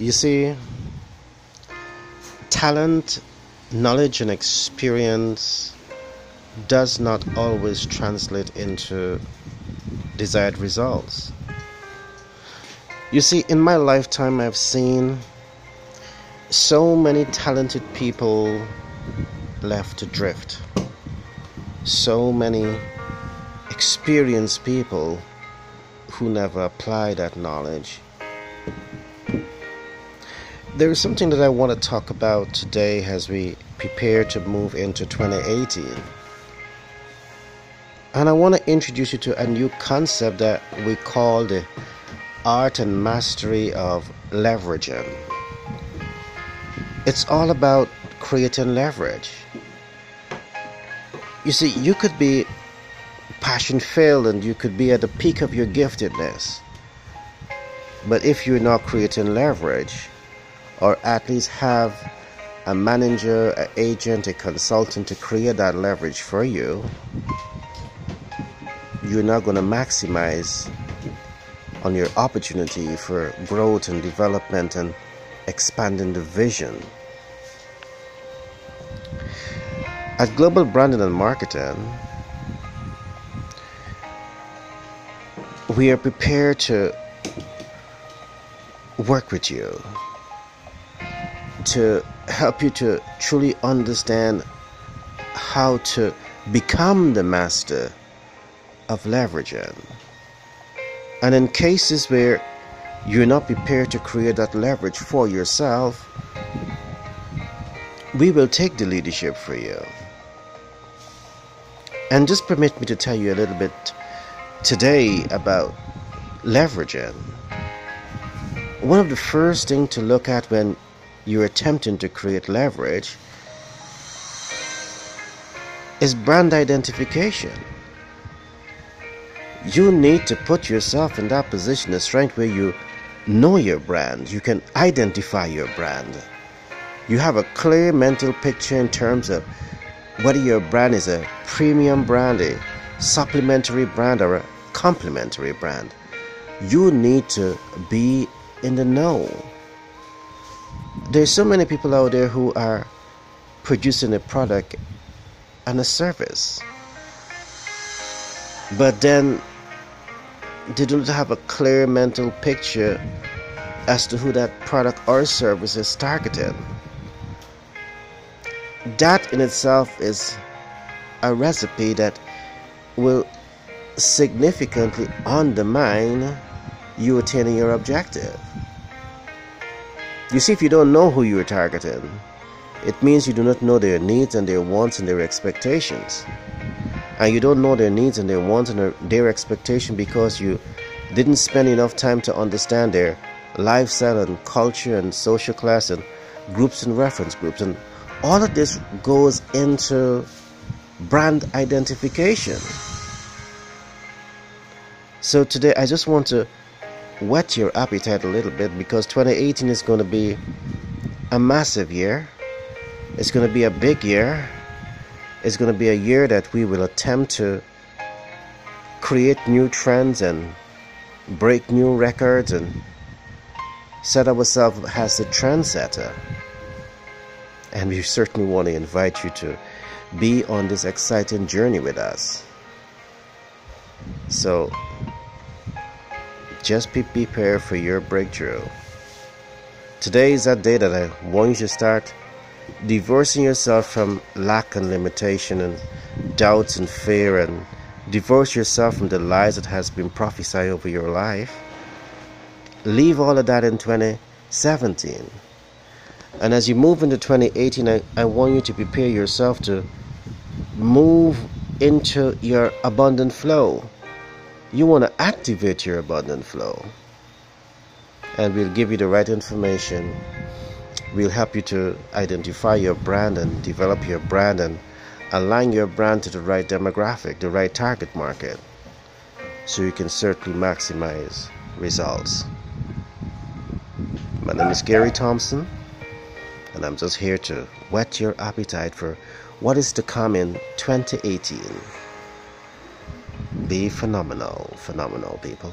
You see, talent, knowledge, and experience does not always translate into desired results. You see, in my lifetime, I've seen so many talented people left adrift, so many experienced people who never apply that knowledge. There is something that I want to talk about today as we prepare to move into 2018. And I want to introduce you to a new concept that we call the art and mastery of leveraging. It's all about creating leverage. You see, you could be passion filled and you could be at the peak of your giftedness. But if you're not creating leverage, or at least have a manager, an agent, a consultant to create that leverage for you, you're not going to maximize on your opportunity for growth and development and expanding the vision. At Global Branding and Marketing, we are prepared to work with you to help you to truly understand how to become the master of leveraging. And in cases where you're not prepared to create that leverage for yourself, we will take the leadership for you. And just permit me to tell you a little bit today about leveraging. One of the first things to look at when you're attempting to create leverage is brand identification. You need to put yourself in that position of strength where you know your brand, you can identify your brand. You have a clear mental picture in terms of whether your brand is a premium brand, a supplementary brand, or a complementary brand. You need to be in the know there's so many people out there who are producing a product and a service but then they don't have a clear mental picture as to who that product or service is targeted. That in itself is a recipe that will significantly undermine you attaining your objective you see, if you don't know who you are targeting, it means you do not know their needs and their wants and their expectations. And you don't know their needs and their wants and their, their expectation because you didn't spend enough time to understand their lifestyle and culture and social class and groups and reference groups. And all of this goes into brand identification. So today I just want to whet your appetite a little bit because 2018 is going to be a massive year. It's going to be a big year. It's going to be a year that we will attempt to create new trends and break new records and set ourselves as a trendsetter. And we certainly want to invite you to be on this exciting journey with us. So, just be prepared for your breakthrough. Today is that day that I want you to start divorcing yourself from lack and limitation and doubts and fear and divorce yourself from the lies that has been prophesied over your life. Leave all of that in 2017. And as you move into 2018, I, I want you to prepare yourself to move into your abundant flow you want to activate your abundant flow. And we'll give you the right information. We'll help you to identify your brand and develop your brand and align your brand to the right demographic the right target market. So you can certainly maximize results. My name is Gary Thompson and I'm just here to whet your appetite for what is to come in 2018 be phenomenal, phenomenal people.